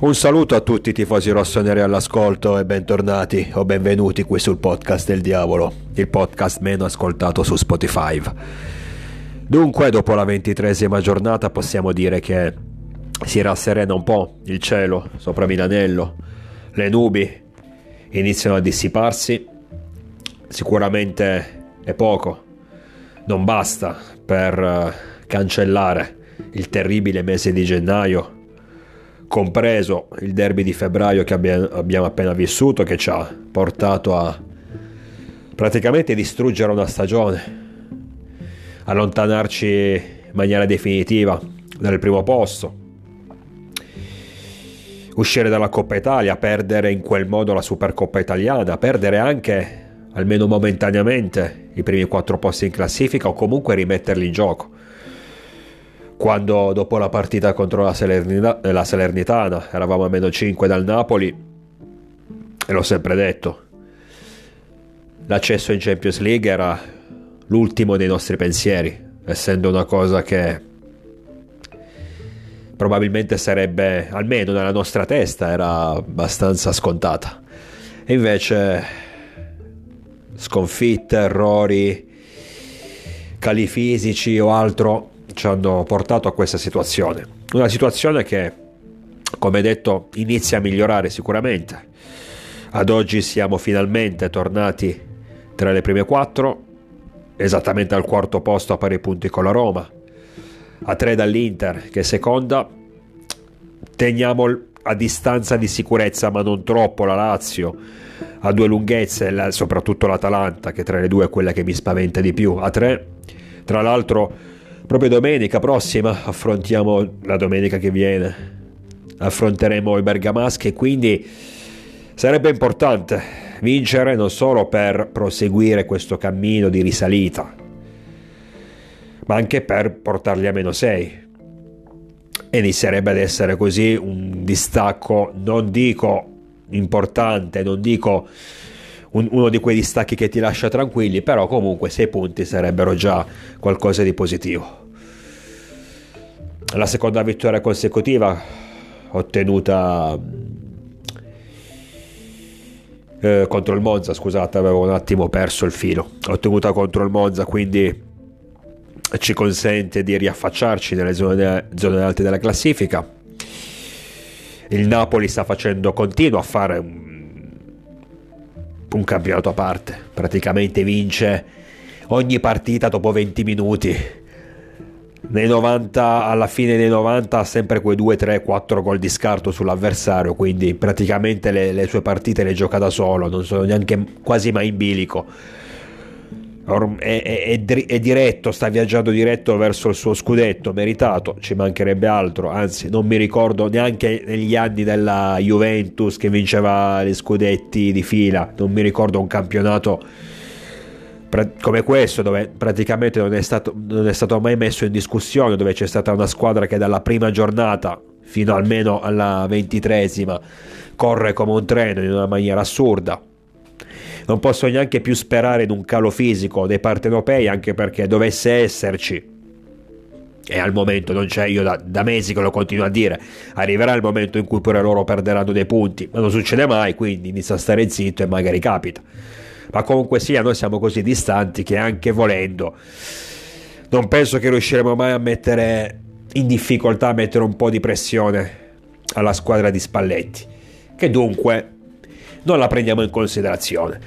Un saluto a tutti i tifosi rossoneri all'ascolto e bentornati o benvenuti qui sul podcast del diavolo, il podcast meno ascoltato su Spotify. Dunque, dopo la ventitresima giornata possiamo dire che si rasserena un po' il cielo sopra Milanello, le nubi iniziano a dissiparsi, sicuramente è poco, non basta per eh, cancellare il terribile mese di gennaio compreso il derby di febbraio che abbiamo appena vissuto, che ci ha portato a praticamente distruggere una stagione, allontanarci in maniera definitiva dal primo posto, uscire dalla Coppa Italia, perdere in quel modo la Supercoppa italiana, perdere anche, almeno momentaneamente, i primi quattro posti in classifica o comunque rimetterli in gioco quando dopo la partita contro la, Salernita- la Salernitana eravamo a meno 5 dal Napoli, e l'ho sempre detto, l'accesso in Champions League era l'ultimo dei nostri pensieri, essendo una cosa che probabilmente sarebbe, almeno nella nostra testa, era abbastanza scontata. E invece sconfitte, errori, cali fisici o altro ci hanno portato a questa situazione. Una situazione che, come detto, inizia a migliorare sicuramente. Ad oggi siamo finalmente tornati tra le prime quattro, esattamente al quarto posto a pari punti con la Roma, a tre dall'Inter che è seconda. Teniamo a distanza di sicurezza, ma non troppo, la Lazio, a due lunghezze, soprattutto l'Atalanta, che tra le due è quella che mi spaventa di più, a tre. Tra l'altro proprio domenica prossima affrontiamo la domenica che viene. Affronteremo i bergamaschi e quindi sarebbe importante vincere non solo per proseguire questo cammino di risalita ma anche per portarli a meno 6 e inizierebbe ad essere così un distacco non dico importante non dico un, uno di quei distacchi che ti lascia tranquilli, però comunque 6 punti sarebbero già qualcosa di positivo. La seconda vittoria consecutiva ottenuta eh, contro il Monza, scusate, avevo un attimo perso il filo. Ottenuta contro il Monza, quindi ci consente di riaffacciarci nelle zone, zone alte della classifica. Il Napoli sta facendo, continua a fare un un campionato a parte, praticamente vince ogni partita dopo 20 minuti. Nei 90, alla fine dei 90 ha sempre quei 2, 3, 4 gol di scarto sull'avversario, quindi praticamente le, le sue partite le gioca da solo, non sono neanche quasi mai in bilico è, è, è, diretto, sta viaggiando diretto verso il suo scudetto meritato, ci mancherebbe altro, anzi non mi ricordo neanche negli anni della Juventus che vinceva gli scudetti di fila, non mi ricordo un campionato come questo dove praticamente non è, stato, non è stato mai messo in discussione, dove c'è stata una squadra che dalla prima giornata fino almeno alla ventitresima corre come un treno in una maniera assurda non posso neanche più sperare in un calo fisico dei partenopei anche perché dovesse esserci e al momento non c'è, io da, da, mesi che lo continuo a dire, arriverà il momento in cui pure loro perderanno dei punti, ma non succede mai, quindi inizia a stare zitto e magari capita. Ma comunque sia, noi siamo così distanti che anche volendo, non penso che riusciremo mai a mettere in difficoltà, a mettere un po' di pressione alla squadra di Spalletti, che dunque non la prendiamo in considerazione.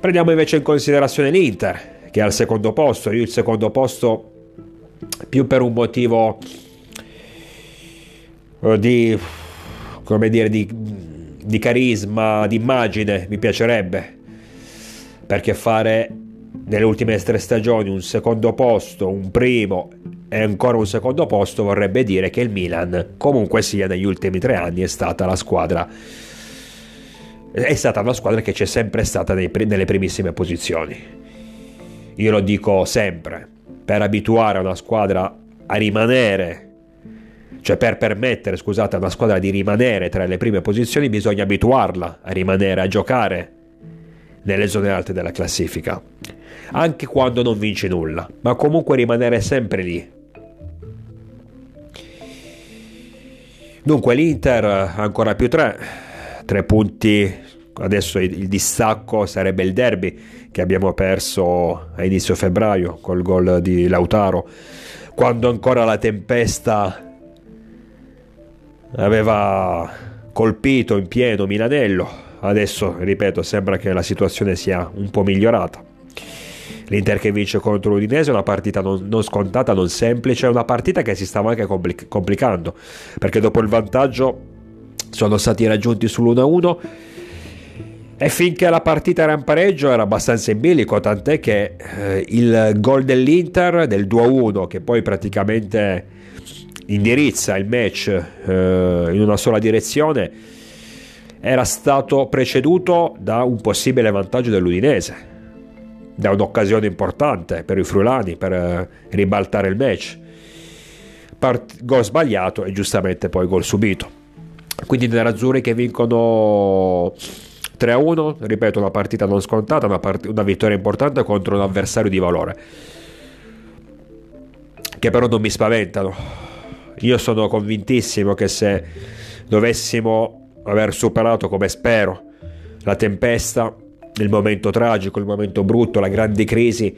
Prendiamo invece in considerazione l'Inter, che è al secondo posto. Io il secondo posto più per un motivo eh, di, come dire, di, di carisma, di immagine, mi piacerebbe. Perché fare nelle ultime tre stagioni un secondo posto, un primo e ancora un secondo posto vorrebbe dire che il Milan comunque sia negli ultimi tre anni è stata la squadra è stata una squadra che c'è sempre stata nei, nelle primissime posizioni. Io lo dico sempre, per abituare una squadra a rimanere, cioè per permettere, scusate, a una squadra di rimanere tra le prime posizioni bisogna abituarla a rimanere, a giocare nelle zone alte della classifica, anche quando non vince nulla, ma comunque rimanere sempre lì. Dunque l'Inter ancora più 3, 3 punti, adesso il distacco sarebbe il derby che abbiamo perso a inizio febbraio col gol di Lautaro, quando ancora la tempesta aveva colpito in pieno Milanello, adesso ripeto sembra che la situazione sia un po' migliorata. l'Inter che vince contro l'Udinese è una partita non, non scontata, non semplice, è una partita che si stava anche complic- complicando, perché dopo il vantaggio sono stati raggiunti sull'1-1 e finché la partita era in pareggio era abbastanza in bilico, tant'è che eh, il gol dell'Inter del 2-1 che poi praticamente indirizza il match eh, in una sola direzione era stato preceduto da un possibile vantaggio dell'Udinese da un'occasione importante per i Frulani per eh, ribaltare il match. Part- gol sbagliato e giustamente poi gol subito. Quindi nerazzurri che vincono 3-1, ripeto, una partita non scontata, una, part- una vittoria importante contro un avversario di valore. Che però non mi spaventano. Io sono convintissimo che se dovessimo aver superato, come spero, la tempesta il momento tragico, il momento brutto, la grande crisi,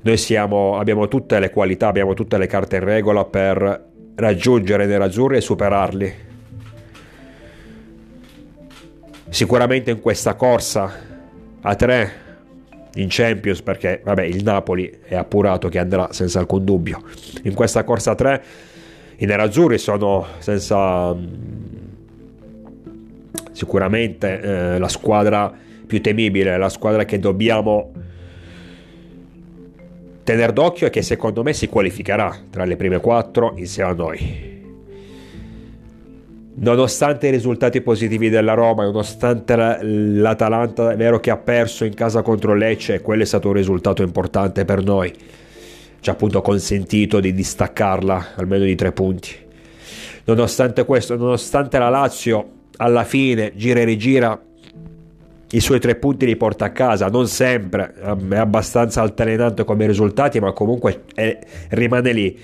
noi siamo, abbiamo tutte le qualità, abbiamo tutte le carte in regola per raggiungere i nerazzurri e superarli. Sicuramente in questa corsa a tre in Champions, perché vabbè, il Napoli è appurato che andrà senza alcun dubbio. In questa corsa a tre i nerazzurri sono senza sicuramente eh, la squadra più temibile, la squadra che dobbiamo tenere d'occhio e che secondo me si qualificherà tra le prime quattro insieme a noi. Nonostante i risultati positivi della Roma, nonostante l'Atalanta, è vero che ha perso in casa contro Lecce, quello è stato un risultato importante per noi. Ci ha appunto consentito di distaccarla almeno di tre punti. Nonostante questo, nonostante la Lazio alla fine gira e rigira i suoi tre punti li porta a casa, non sempre, è abbastanza altalenante come risultati, ma comunque è, rimane lì.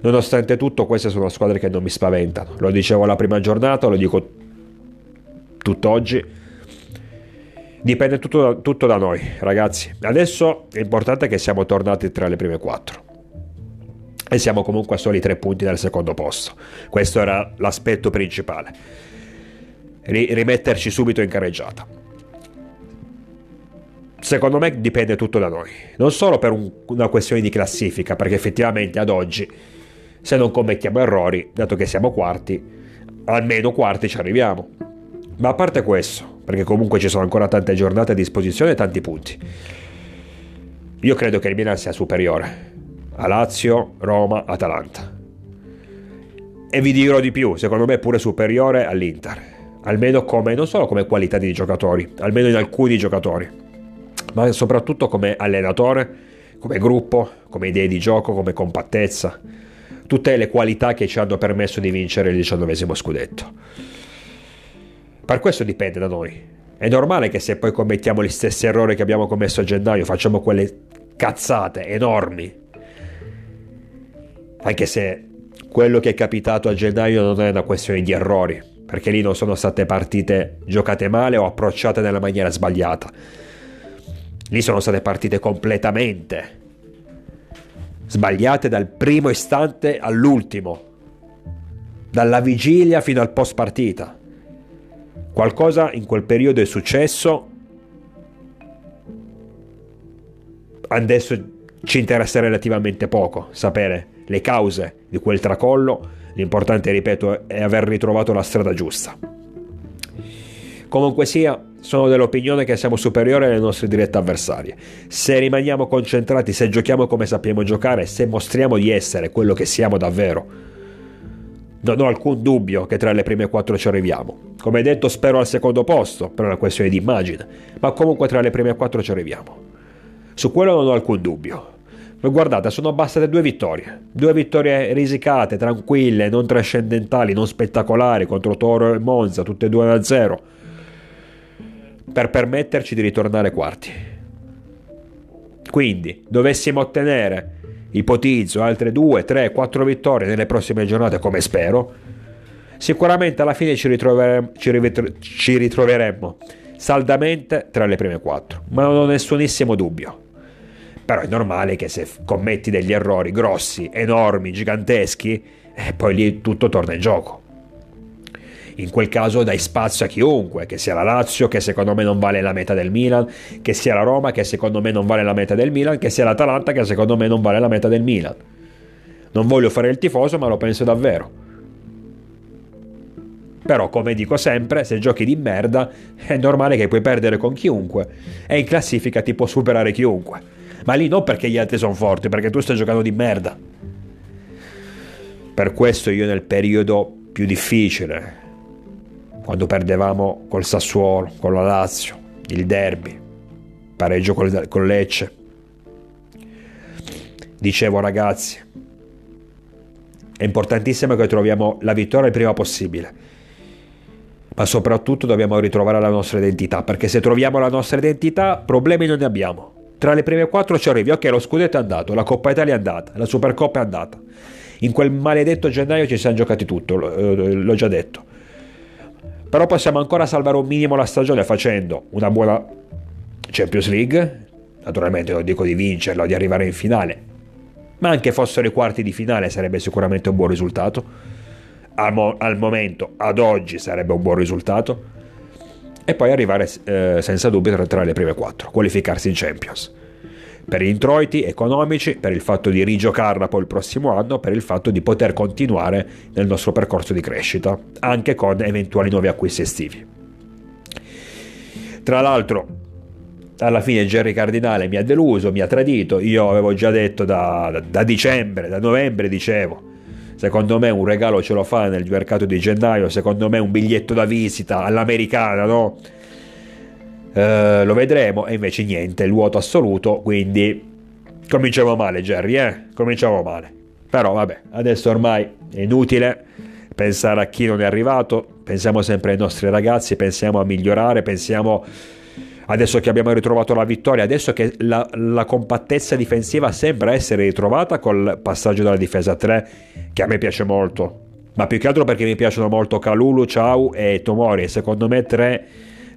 Nonostante tutto, queste sono squadre che non mi spaventano. Lo dicevo la prima giornata, lo dico tutt'oggi. Dipende tutto da, tutto da noi, ragazzi. Adesso è importante che siamo tornati tra le prime quattro. E siamo comunque a soli tre punti dal secondo posto. Questo era l'aspetto principale. rimetterci subito in carreggiata secondo me dipende tutto da noi. Non solo per un, una questione di classifica, perché effettivamente ad oggi, se non commettiamo errori, dato che siamo quarti, almeno quarti ci arriviamo. Ma a parte questo, perché comunque ci sono ancora tante giornate a disposizione e tanti punti. Io credo che il Milan sia superiore a Lazio, Roma, Atalanta. E vi dirò di più, secondo me è pure superiore all'Inter. Almeno come, non solo come qualità di giocatori, almeno in alcuni giocatori ma soprattutto come allenatore, come gruppo, come idee di gioco, come compattezza, tutte le qualità che ci hanno permesso di vincere il diciannovesimo scudetto. Per questo dipende da noi. È normale che se poi commettiamo gli stessi errori che abbiamo commesso a gennaio, facciamo quelle cazzate enormi. Anche se quello che è capitato a gennaio non è una questione di errori, perché lì non sono state partite giocate male o approcciate nella maniera sbagliata Lì sono state partite completamente sbagliate dal primo istante all'ultimo, dalla vigilia fino al post partita. Qualcosa in quel periodo è successo. Adesso ci interessa relativamente poco sapere le cause di quel tracollo. L'importante, ripeto, è aver ritrovato la strada giusta. Comunque sia, sono dell'opinione che siamo superiori alle nostre dirette avversarie. Se rimaniamo concentrati, se giochiamo come sappiamo giocare, se mostriamo di essere quello che siamo davvero, non ho alcun dubbio che tra le prime quattro ci arriviamo. Come detto, spero al secondo posto, per una questione di immagine, ma comunque tra le prime quattro ci arriviamo. Su quello non ho alcun dubbio. Guardate, sono bastate due vittorie. Due vittorie risicate, tranquille, non trascendentali, non spettacolari contro Toro e Monza, tutte e due 1-0 per permetterci di ritornare quarti. Quindi, dovessimo ottenere, ipotizzo, altre 2, 3, 4 vittorie nelle prossime giornate, come spero, Sicuramente alla fine ci, ritroveremo, ci, ritro- ci ritroveremmo saldamente tra le prime quattro, ma non ho nessunissimo dubbio. Però è normale che se commetti degli errori grossi, enormi, giganteschi, eh, poi lì tutto torna in gioco. In quel caso dai spazio a chiunque, che sia la Lazio, che secondo me non vale la meta del Milan, che sia la Roma, che secondo me non vale la meta del Milan, che sia l'Atalanta, che secondo me non vale la meta del Milan. Non voglio fare il tifoso, ma lo penso davvero. Però, come dico sempre, se giochi di merda, è normale che puoi perdere con chiunque. E in classifica ti può superare chiunque. Ma lì non perché gli altri sono forti, perché tu stai giocando di merda. Per questo io nel periodo più difficile, quando perdevamo col Sassuolo, con la Lazio, il derby, pareggio con Lecce. Dicevo ragazzi, è importantissimo che troviamo la vittoria il prima possibile, ma soprattutto dobbiamo ritrovare la nostra identità, perché se troviamo la nostra identità problemi non ne abbiamo. Tra le prime quattro ci arrivi, ok, lo scudetto è andato, la Coppa Italia è andata, la Supercoppa è andata. In quel maledetto gennaio ci siamo giocati tutto, eh, l'ho già detto però possiamo ancora salvare un minimo la stagione facendo una buona Champions League, naturalmente non dico di vincerla o di arrivare in finale, ma anche fossero i quarti di finale sarebbe sicuramente un buon risultato. Al, mo- al momento, ad oggi, sarebbe un buon risultato. E poi arrivare eh, senza dubbio tra, tra le prime quattro, qualificarsi in Champions per gli introiti economici, per il fatto di rigiocarla poi il prossimo anno, per il fatto di poter continuare nel nostro percorso di crescita, anche con eventuali nuovi acquisti estivi. Tra l'altro, alla fine Jerry Cardinale mi ha deluso, mi ha tradito, io avevo già detto da, da, da dicembre, da novembre dicevo, secondo me un regalo ce lo fa nel mercato di gennaio, secondo me un biglietto da visita all'americana, no? Eh, lo vedremo e invece niente, il vuoto assoluto, quindi cominciamo male Jerry, eh? Cominciamo male. Però vabbè, adesso ormai è inutile pensare a chi non è arrivato, pensiamo sempre ai nostri ragazzi, pensiamo a migliorare, pensiamo adesso che abbiamo ritrovato la vittoria, adesso che la, la, compattezza difensiva sembra essere ritrovata col passaggio dalla difesa 3, che a me piace molto, ma più che altro perché mi piacciono molto Calulu, Ciao e Tomori, secondo me tre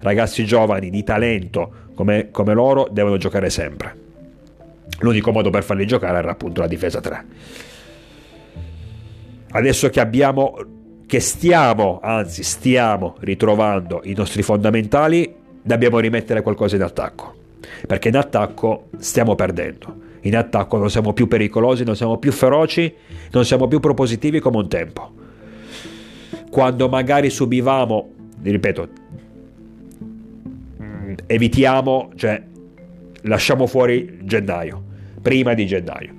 ragazzi giovani di talento come, come loro devono giocare sempre. L'unico modo per farli giocare era appunto la difesa 3. Adesso che abbiamo, che stiamo, anzi stiamo ritrovando i nostri fondamentali, dobbiamo rimettere qualcosa in attacco. Perché in attacco stiamo perdendo. In attacco non siamo più pericolosi, non siamo più feroci, non siamo più propositivi come un tempo. Quando magari subivamo, ripeto, evitiamo, cioè lasciamo fuori gennaio, prima di gennaio.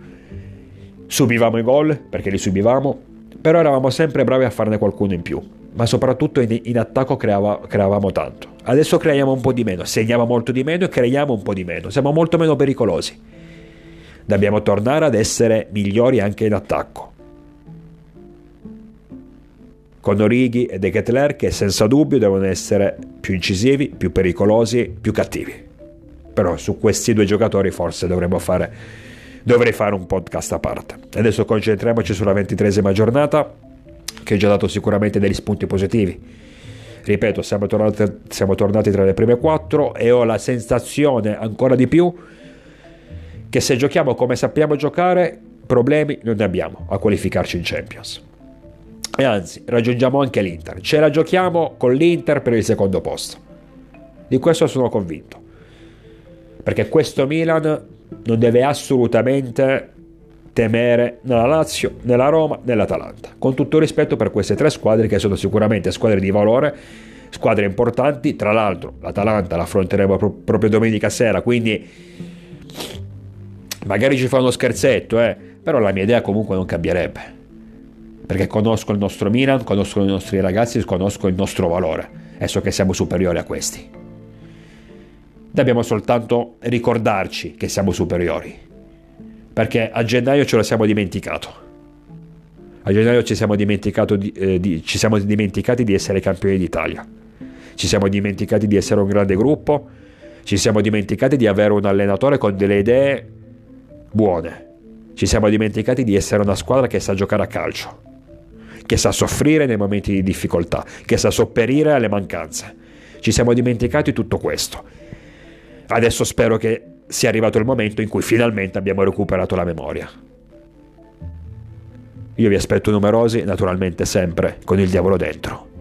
Subivamo i gol perché li subivamo, però eravamo sempre bravi a farne qualcuno in più, ma soprattutto in, in attacco creava, creavamo tanto. Adesso creiamo un po' di meno, segniamo molto di meno e creiamo un po' di meno, siamo molto meno pericolosi. Dobbiamo tornare ad essere migliori anche in attacco con Orighi e De Ketler che senza dubbio devono essere più incisivi, più pericolosi, più cattivi. Però su questi due giocatori forse dovremmo fare, dovrei fare un podcast a parte. Adesso concentriamoci sulla ventitresima giornata che ha già dato sicuramente degli spunti positivi. Ripeto, siamo tornati, siamo tornati tra le prime quattro e ho la sensazione ancora di più che se giochiamo come sappiamo giocare, problemi non ne abbiamo a qualificarci in Champions e anzi raggiungiamo anche l'Inter. Ce la giochiamo con l'Inter per il secondo posto. Di questo sono convinto. Perché questo Milan non deve assolutamente temere né la Lazio, né la Roma, né l'Atalanta. Con tutto rispetto per queste tre squadre che sono sicuramente squadre di valore, squadre importanti. Tra l'altro l'Atalanta la affronteremo pro- proprio domenica sera, quindi magari ci fa uno scherzetto, eh, però la mia idea comunque non cambierebbe perché conosco il nostro Milan, conosco i nostri ragazzi, conosco il nostro valore. E so che siamo superiori a questi. Dobbiamo soltanto ricordarci che siamo superiori, perché a gennaio ce lo siamo dimenticato. A gennaio ci siamo, di, eh, di, ci siamo dimenticati di essere campioni d'Italia, ci siamo dimenticati di essere un grande gruppo, ci siamo dimenticati di avere un allenatore con delle idee buone, ci siamo dimenticati di essere una squadra che sa giocare a calcio che sa soffrire nei momenti di difficoltà, che sa sopperire alle mancanze. Ci siamo dimenticati tutto questo. Adesso spero che sia arrivato il momento in cui finalmente abbiamo recuperato la memoria. Io vi aspetto numerosi, naturalmente sempre con il diavolo dentro.